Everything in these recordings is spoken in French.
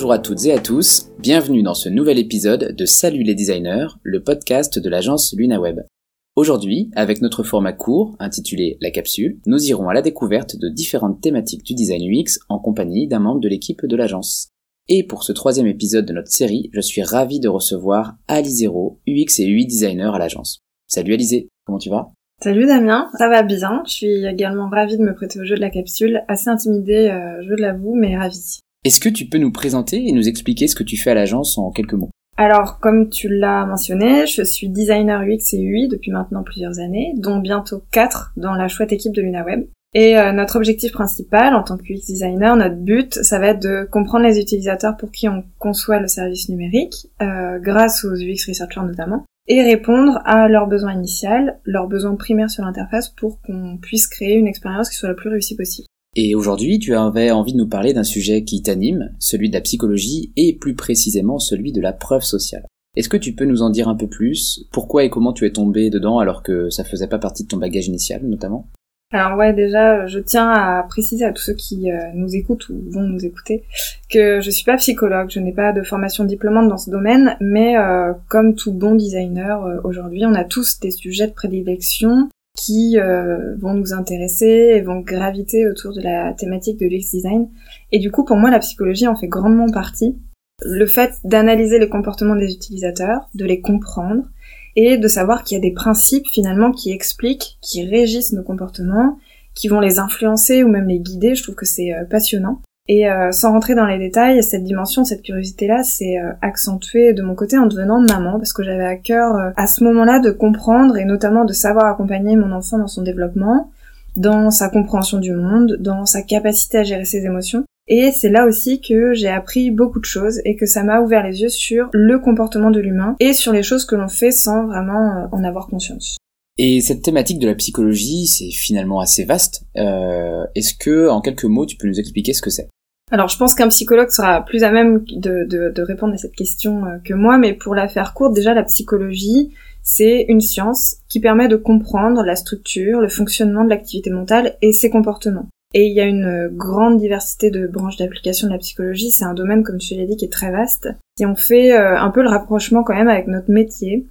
Bonjour à toutes et à tous, bienvenue dans ce nouvel épisode de Salut les designers, le podcast de l'agence LunaWeb. Aujourd'hui, avec notre format court intitulé La capsule, nous irons à la découverte de différentes thématiques du design UX en compagnie d'un membre de l'équipe de l'agence. Et pour ce troisième épisode de notre série, je suis ravi de recevoir Alizero, UX et UI designer à l'agence. Salut Alizé, comment tu vas? Salut Damien, ça va bien. Je suis également ravie de me prêter au jeu de la capsule, assez intimidée, euh, je l'avoue, mais ravie. Est-ce que tu peux nous présenter et nous expliquer ce que tu fais à l'agence en quelques mots? Alors, comme tu l'as mentionné, je suis designer UX et UI depuis maintenant plusieurs années, dont bientôt quatre dans la chouette équipe de LunaWeb. Et euh, notre objectif principal en tant que UX designer, notre but, ça va être de comprendre les utilisateurs pour qui on conçoit le service numérique, euh, grâce aux UX researchers notamment, et répondre à leurs besoins initiaux, leurs besoins primaires sur l'interface pour qu'on puisse créer une expérience qui soit la plus réussie possible. Et aujourd'hui, tu avais envie de nous parler d'un sujet qui t'anime, celui de la psychologie et plus précisément celui de la preuve sociale. Est-ce que tu peux nous en dire un peu plus? Pourquoi et comment tu es tombé dedans alors que ça faisait pas partie de ton bagage initial notamment? Alors ouais, déjà, je tiens à préciser à tous ceux qui euh, nous écoutent ou vont nous écouter que je suis pas psychologue, je n'ai pas de formation diplômante dans ce domaine, mais euh, comme tout bon designer euh, aujourd'hui, on a tous des sujets de prédilection qui euh, vont nous intéresser et vont graviter autour de la thématique de l'UX design. Et du coup, pour moi, la psychologie en fait grandement partie. Le fait d'analyser les comportements des utilisateurs, de les comprendre, et de savoir qu'il y a des principes finalement qui expliquent, qui régissent nos comportements, qui vont les influencer ou même les guider, je trouve que c'est euh, passionnant. Et euh, sans rentrer dans les détails, cette dimension, cette curiosité-là, c'est euh, accentuée de mon côté en devenant maman, parce que j'avais à cœur euh, à ce moment-là de comprendre et notamment de savoir accompagner mon enfant dans son développement, dans sa compréhension du monde, dans sa capacité à gérer ses émotions. Et c'est là aussi que j'ai appris beaucoup de choses et que ça m'a ouvert les yeux sur le comportement de l'humain et sur les choses que l'on fait sans vraiment en avoir conscience. Et cette thématique de la psychologie, c'est finalement assez vaste. Euh, Est-ce que, en quelques mots, tu peux nous expliquer ce que c'est? Alors je pense qu'un psychologue sera plus à même de, de, répondre à cette question euh, que moi, mais pour la faire courte, déjà la psychologie, c'est une science qui permet de comprendre la structure, le fonctionnement de l'activité mentale et ses comportements. Et il y a une grande diversité de branches d'application de la psychologie, c'est un domaine, comme je l'ai dit, qui est très vaste. Si on fait euh, un peu le rapprochement quand même avec notre métier,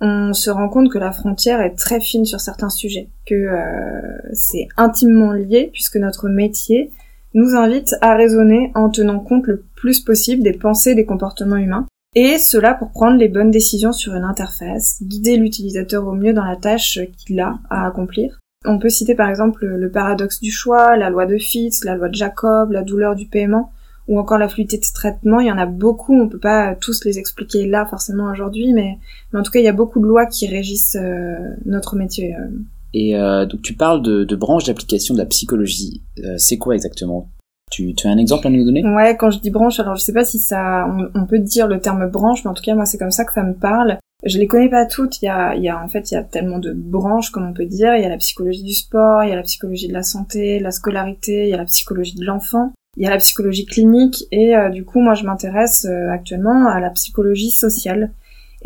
on se rend compte que la frontière est très fine sur certains sujets, que euh, c'est intimement lié puisque notre métier nous invite à raisonner en tenant compte le plus possible des pensées et des comportements humains, et cela pour prendre les bonnes décisions sur une interface, guider l'utilisateur au mieux dans la tâche qu'il a à accomplir. On peut citer par exemple le paradoxe du choix, la loi de Fitz, la loi de Jacob, la douleur du paiement, ou encore la fluidité de traitement. Il y en a beaucoup, on peut pas tous les expliquer là forcément aujourd'hui, mais, en tout cas il y a beaucoup de lois qui régissent euh, notre métier. Euh. Et euh, donc tu parles de, de branche d'application de la psychologie. Euh, c'est quoi exactement? Tu, tu as un exemple à nous donner? Ouais, quand je dis branche, alors je sais pas si ça, on, peut dire le terme branche, mais en tout cas moi c'est comme ça que ça me parle. Je les connais pas toutes. Il y a, il y a en fait il y a tellement de branches comme on peut dire. Il y a la psychologie du sport, il y a la psychologie de la santé, la scolarité, il y a la psychologie de l'enfant, il y a la psychologie clinique et euh, du coup moi je m'intéresse actuellement à la psychologie sociale.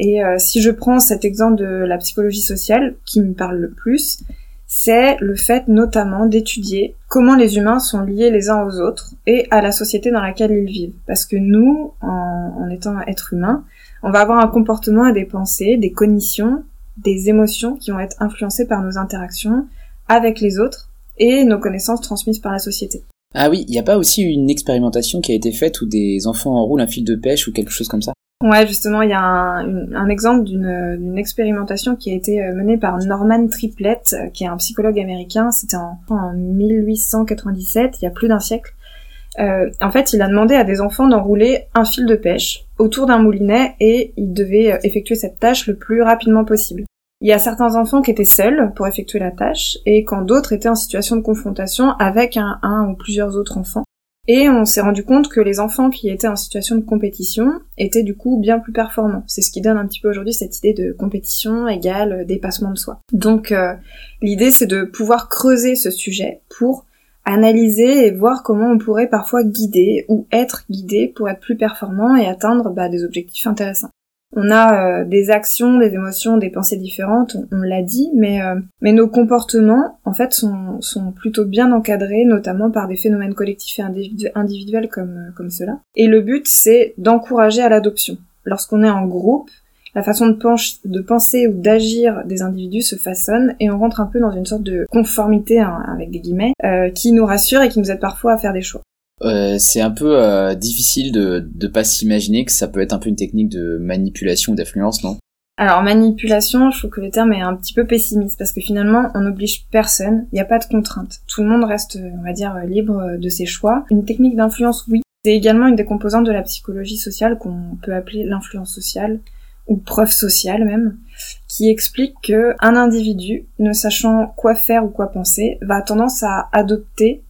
Et euh, si je prends cet exemple de la psychologie sociale, qui me parle le plus, c'est le fait notamment d'étudier comment les humains sont liés les uns aux autres et à la société dans laquelle ils vivent. Parce que nous, en, en étant être humain, on va avoir un comportement et des pensées, des cognitions, des émotions qui vont être influencées par nos interactions avec les autres et nos connaissances transmises par la société. Ah oui, il n'y a pas aussi une expérimentation qui a été faite où des enfants enroulent un fil de pêche ou quelque chose comme ça? Ouais, justement, il y a un, exemple d'une expérimentation qui a été euh, menée par Norman Triplett, euh, qui est un psychologue américain. C'était en, en 1897, il y a plus d'un siècle. Euh, en fait, il a demandé à des enfants d'enrouler un fil de pêche autour d'un moulinet et ils devaient effectuer cette tâche le plus rapidement possible. Il y a certains enfants qui étaient seuls pour effectuer la tâche et quand d'autres étaient en situation de confrontation avec un ou plusieurs autres enfants. Et on s'est rendu compte que les enfants qui étaient en situation de compétition étaient du coup bien plus performants. C'est ce qui donne un petit peu aujourd'hui cette idée de compétition égale dépassement de soi. Donc euh, l'idée c'est de pouvoir creuser ce sujet pour analyser et voir comment on pourrait parfois guider ou être guidé pour être plus performant et atteindre bah, des objectifs intéressants. On a des actions, des émotions, des pensées différentes, on, l'a dit, mais, mais nos comportements, en fait, sont, plutôt bien encadrés, notamment par des phénomènes collectifs et individuels comme, comme cela. Et le but, c'est d'encourager à l'adoption. Lorsqu'on est en groupe, la façon de, penser ou d'agir des individus se façonne et on rentre un peu dans une sorte de conformité, hein, avec des guillemets, euh, qui nous rassure et qui nous aide parfois à faire des choix. Euh, c'est un peu euh, difficile de ne pas s'imaginer que ça peut être un peu une technique de manipulation ou d'influence, non? Alors manipulation, je trouve que le terme est un petit peu pessimiste parce que finalement on n'oblige personne, il n'y a pas de contrainte. Tout le monde reste, on va dire, libre de ses choix. Une technique d'influence, oui. C'est également une des composantes de la psychologie sociale qu'on peut appeler l'influence sociale ou preuve sociale même, qui explique que un individu, ne sachant quoi faire ou quoi penser, va tendance à adopter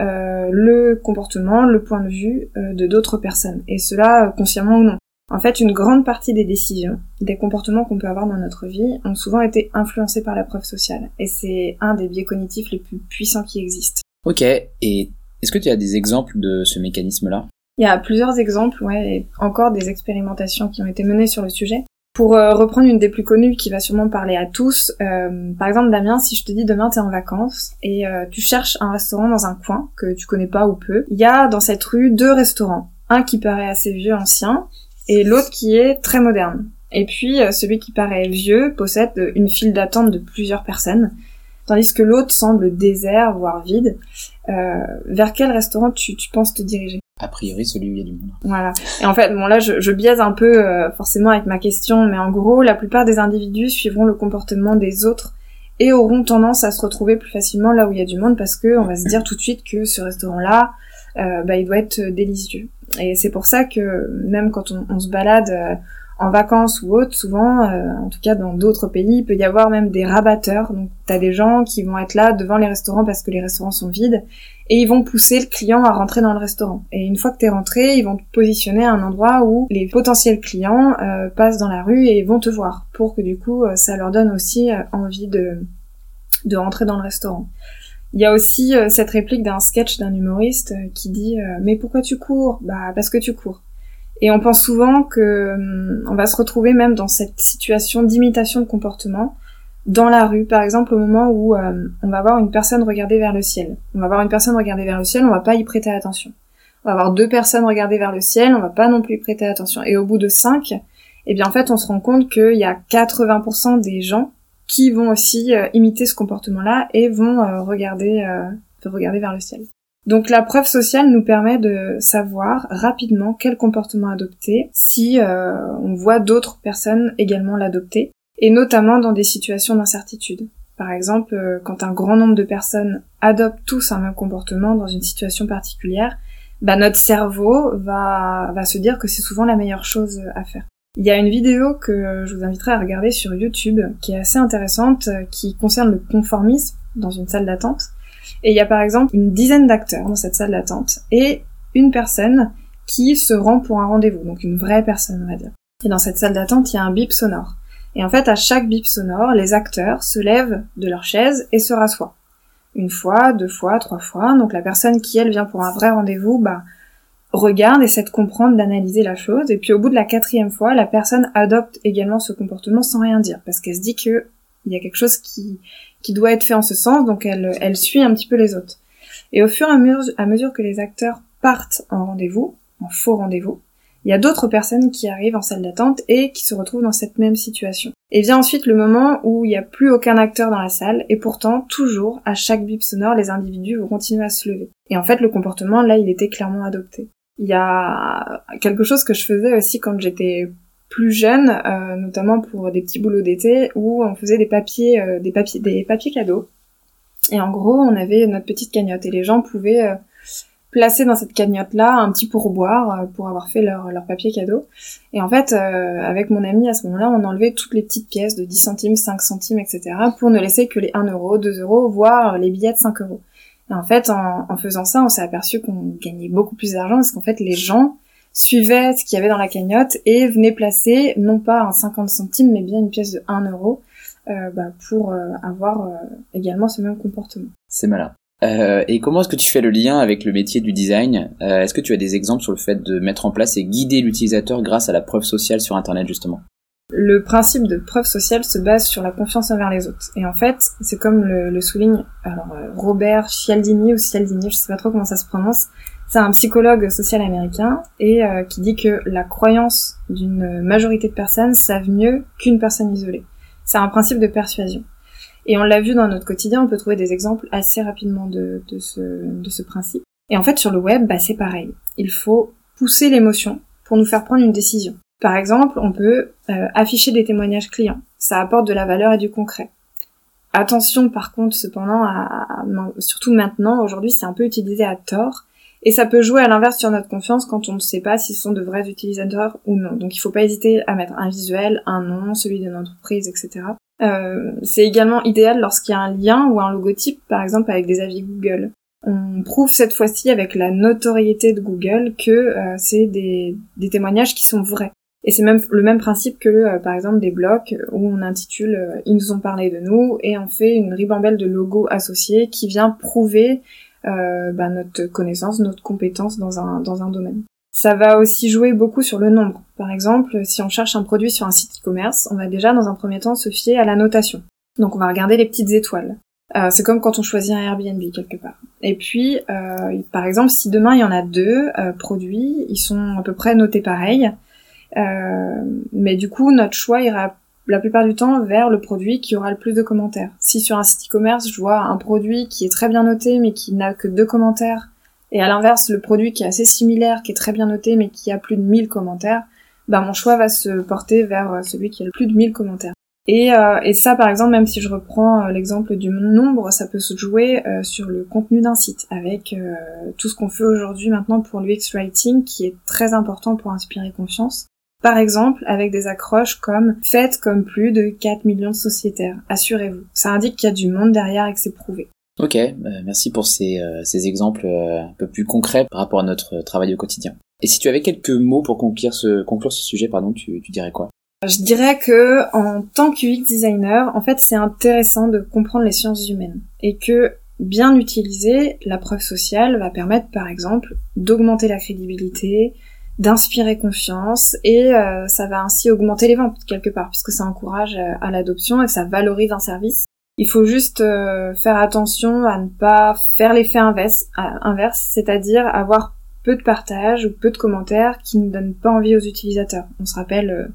euh, le comportement, le point de vue euh, de d'autres personnes, et cela euh, consciemment ou non. En fait, une grande partie des décisions, des comportements qu'on peut avoir dans notre vie, ont souvent été influencés par la preuve sociale, et c'est un des biais cognitifs les plus puissants qui existent. Ok, et est-ce que tu as des exemples de ce mécanisme-là? Il y a plusieurs exemples, ouais, et encore des expérimentations qui ont été menées sur le sujet. Pour euh, reprendre une des plus connues qui va sûrement parler à tous, euh, par exemple Damien, si je te dis demain t'es en vacances et euh, tu cherches un restaurant dans un coin que tu connais pas ou peu, il y a dans cette rue deux restaurants, un qui paraît assez vieux, ancien, et l'autre qui est très moderne. Et puis celui qui paraît vieux possède une file d'attente de plusieurs personnes, tandis que l'autre semble désert, voire vide. vers quel restaurant tu penses te diriger? A priori celui où il y a du monde. Voilà. Et en fait, bon là, je, je biaise un peu euh, forcément avec ma question, mais en gros, la plupart des individus suivront le comportement des autres et auront tendance à se retrouver plus facilement là où il y a du monde parce que on va se dire tout de suite que ce restaurant-là, euh, bah, il doit être délicieux. Et c'est pour ça que même quand on, se balade euh, en vacances ou autre, souvent, euh, en tout cas dans d'autres pays, il peut y avoir même des rabatteurs. Donc t'as des gens qui vont être là devant les restaurants parce que les restaurants sont vides et ils vont pousser le client à rentrer dans le restaurant. Et une fois que t'es rentré, ils vont te positionner à un endroit où les potentiels clients euh, passent dans la rue et vont te voir pour que du coup euh, ça leur donne aussi envie de de rentrer dans le restaurant. Il y a aussi cette réplique d'un sketch d'un humoriste qui dit mais pourquoi tu cours? Bah parce que tu cours. Et on pense souvent que hum, on va se retrouver même dans cette situation d'imitation de comportement dans la rue, par exemple, au moment où euh, on va voir une personne regarder vers le ciel. On va voir une personne regarder vers le ciel, on va pas y prêter attention. On va voir deux personnes regarder vers le ciel, on va pas non plus y prêter attention. Et au bout de cinq, eh bien en fait, on se rend compte qu'il y a 80% des gens qui vont aussi euh, imiter ce comportement-là et vont euh, regarder, regarder vers le ciel. Donc la preuve sociale nous permet de savoir rapidement quel comportement adopter si euh, on voit d'autres personnes également l'adopter, et notamment dans des situations d'incertitude. Par exemple, euh, quand un grand nombre de personnes adoptent tous un même comportement dans une situation particulière, bah notre cerveau va, va se dire que c'est souvent la meilleure chose à faire. Il y a une vidéo que je vous inviterai à regarder sur YouTube qui est assez intéressante, qui concerne le conformisme dans une salle d'attente. Et il y a par exemple une dizaine d'acteurs dans cette salle d'attente et une personne qui se rend pour un rendez-vous, donc une vraie personne, on va dire. Et dans cette salle d'attente, il y a un bip sonore. Et en fait, à chaque bip sonore, les acteurs se lèvent de leur chaise et se rassoient. Une fois, deux fois, trois fois. Donc la personne qui, elle, vient pour un vrai rendez-vous, bah, regarde, essaie de comprendre, d'analyser la chose. Et puis au bout de la quatrième fois, la personne adopte également ce comportement sans rien dire. Parce qu'elle se dit que il y a quelque chose qui, qui doit être fait en ce sens, donc elle, elle suit un petit peu les autres. Et au fur et à mesure, à mesure que les acteurs partent en rendez-vous, en faux rendez-vous, il y a d'autres personnes qui arrivent en salle d'attente et qui se retrouvent dans cette même situation. Et vient ensuite le moment où il n'y a plus aucun acteur dans la salle, et pourtant, toujours, à chaque bip sonore, les individus vont continuer à se lever. Et en fait, le comportement, là, il était clairement adopté. Il y a quelque chose que je faisais aussi quand j'étais plus jeune, euh, notamment pour des petits boulots d'été où on faisait des papiers, euh, des papiers, des papiers cadeaux. Et en gros, on avait notre petite cagnotte et les gens pouvaient euh, placer dans cette cagnotte-là un petit pourboire pour avoir fait leur, leur papier cadeau. Et en fait, avec mon ami à ce moment-là, on enlevait toutes les petites pièces de 10 centimes, 5 centimes, etc. pour ne laisser que les 1 euro, 2 euros, voire les billets de 5 euros. Et en fait, en, en faisant ça, on s'est aperçu qu'on gagnait beaucoup plus d'argent parce qu'en fait, les gens suivait ce qu'il y avait dans la cagnotte et venait placer non pas un 50 centimes mais bien une pièce de 1 euro euh, bah, pour euh, avoir euh, également ce même comportement. C'est malin. et comment est-ce que tu fais le lien avec le métier du design? Est-ce que tu as des exemples sur le fait de mettre en place et guider l'utilisateur grâce à la preuve sociale sur Internet justement? Le principe de preuve sociale se base sur la confiance envers les autres. Et en fait, c'est comme le, souligne alors euh, Robert Cialdini ou Cialdini, je sais pas trop comment ça se prononce. C'est un psychologue social américain et euh, qui dit que la croyance d'une majorité de personnes savent mieux qu'une personne isolée. C'est un principe de persuasion. Et on l'a vu dans notre quotidien, on peut trouver des exemples assez rapidement de, de, ce, de ce principe. Et en fait, sur le web, bah, c'est pareil. Il faut pousser l'émotion pour nous faire prendre une décision. Par exemple, on peut euh, afficher des témoignages clients. Ça apporte de la valeur et du concret. Attention par contre cependant, à, surtout maintenant, aujourd'hui c'est un peu utilisé à tort, et ça peut jouer à l'inverse sur notre confiance quand on ne sait pas si ce sont de vrais utilisateurs ou non. Donc il ne faut pas hésiter à mettre un visuel, un nom, celui de l'entreprise, etc. Euh, c'est également idéal lorsqu'il y a un lien ou un logotype, par exemple avec des avis Google. On prouve cette fois-ci avec la notoriété de Google que euh, c'est des, témoignages qui sont vrais. Et c'est même le même principe que, euh, par exemple, des blocs où on intitule euh, Ils nous ont parlé de nous et on fait une ribambelle de logos associés qui vient prouver bah, notre connaissance, notre compétence dans un, dans un domaine. Ça va aussi jouer beaucoup sur le nombre. Par exemple, si on cherche un produit sur un site e-commerce, on va déjà dans un premier temps se fier à la notation. Donc on va regarder les petites étoiles. Euh, c'est comme quand on choisit un Airbnb quelque part. Et puis, euh, par exemple, si demain il y en a deux euh, produits, ils sont à peu près notés pareil, mais du coup notre choix ira la plupart du temps vers le produit qui aura le plus de commentaires. Si sur un site e-commerce je vois un produit qui est très bien noté mais qui n'a que deux commentaires, et à l'inverse le produit qui est assez similaire, qui est très bien noté mais qui a plus de 1000 commentaires, bah mon choix va se porter vers celui qui a le plus de 1000 commentaires. Et, euh, et, ça, par exemple, même si je reprends euh, l'exemple du nombre, ça peut se jouer euh, sur le contenu d'un site, avec tout ce qu'on fait aujourd'hui maintenant pour l'UX Writing, qui est très important pour inspirer confiance. Par exemple, avec des accroches comme « Faites comme plus de 4 millions de sociétaires, assurez-vous ». Ça indique qu'il y a du monde derrière et que c'est prouvé. Ok, merci pour ces, ces exemples un peu plus concrets par rapport à notre travail au quotidien. Et si tu avais quelques mots pour conclure ce, conclure ce sujet, pardon, tu, tu dirais quoi? Je dirais que en tant qu'UX designer, en fait, c'est intéressant de comprendre les sciences humaines et que bien utilisée, la preuve sociale va permettre, par exemple, d'augmenter la crédibilité, d'inspirer confiance et euh, ça va ainsi augmenter les ventes quelque part puisque ça encourage euh, à l'adoption et ça valorise un service. Il faut juste euh, faire attention à ne pas faire l'effet inverse, inverse c'est-à-dire avoir peu de partages ou peu de commentaires qui ne donnent pas envie aux utilisateurs. On se rappelle euh,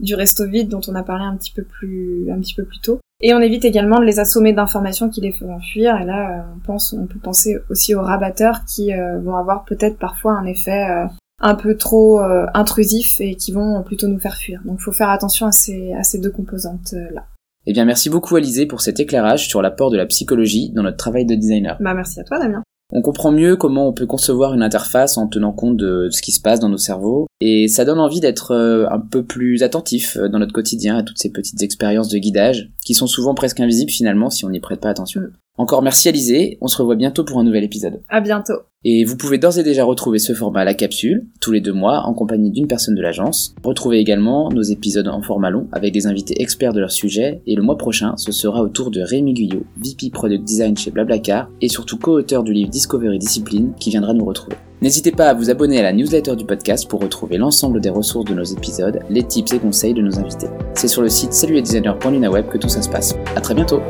du resto vide dont on a parlé un petit peu plus un petit peu plus tôt. Et on évite également de les assommer d'informations qui les feront fuir. Et là, euh, on pense, on peut penser aussi aux rabatteurs qui euh, vont avoir peut-être parfois un effet un peu trop intrusif et qui vont plutôt nous faire fuir. Donc, il faut faire attention à ces à ces deux composantes là. Eh bien, merci beaucoup Alizé pour cet éclairage sur l'apport de la psychologie dans notre travail de designer. Bah, merci à toi Damien on comprend mieux comment on peut concevoir une interface en tenant compte de ce qui se passe dans nos cerveaux, et ça donne envie d'être euh, un peu plus attentif euh, dans notre quotidien à toutes ces petites expériences de guidage, qui sont souvent presque invisibles finalement si on n'y prête pas attention. Encore merci Alizé, on se revoit bientôt pour un nouvel épisode. À bientôt. Et vous pouvez d'ores et déjà retrouver ce format à la capsule, tous les deux mois, en compagnie d'une personne de l'agence. Retrouvez également nos épisodes en format long, avec des invités experts de leur sujet, et le mois prochain, ce sera au tour de Rémi Guyot, VP Product Design chez Blablacar, et surtout co-auteur du livre Discovery Discipline, qui viendra nous retrouver. N'hésitez pas à vous abonner à la newsletter du podcast pour retrouver l'ensemble des ressources de nos épisodes, les tips et conseils de nos invités. C'est sur le site saluetdesigner.lunaweb que tout ça se passe. À très bientôt!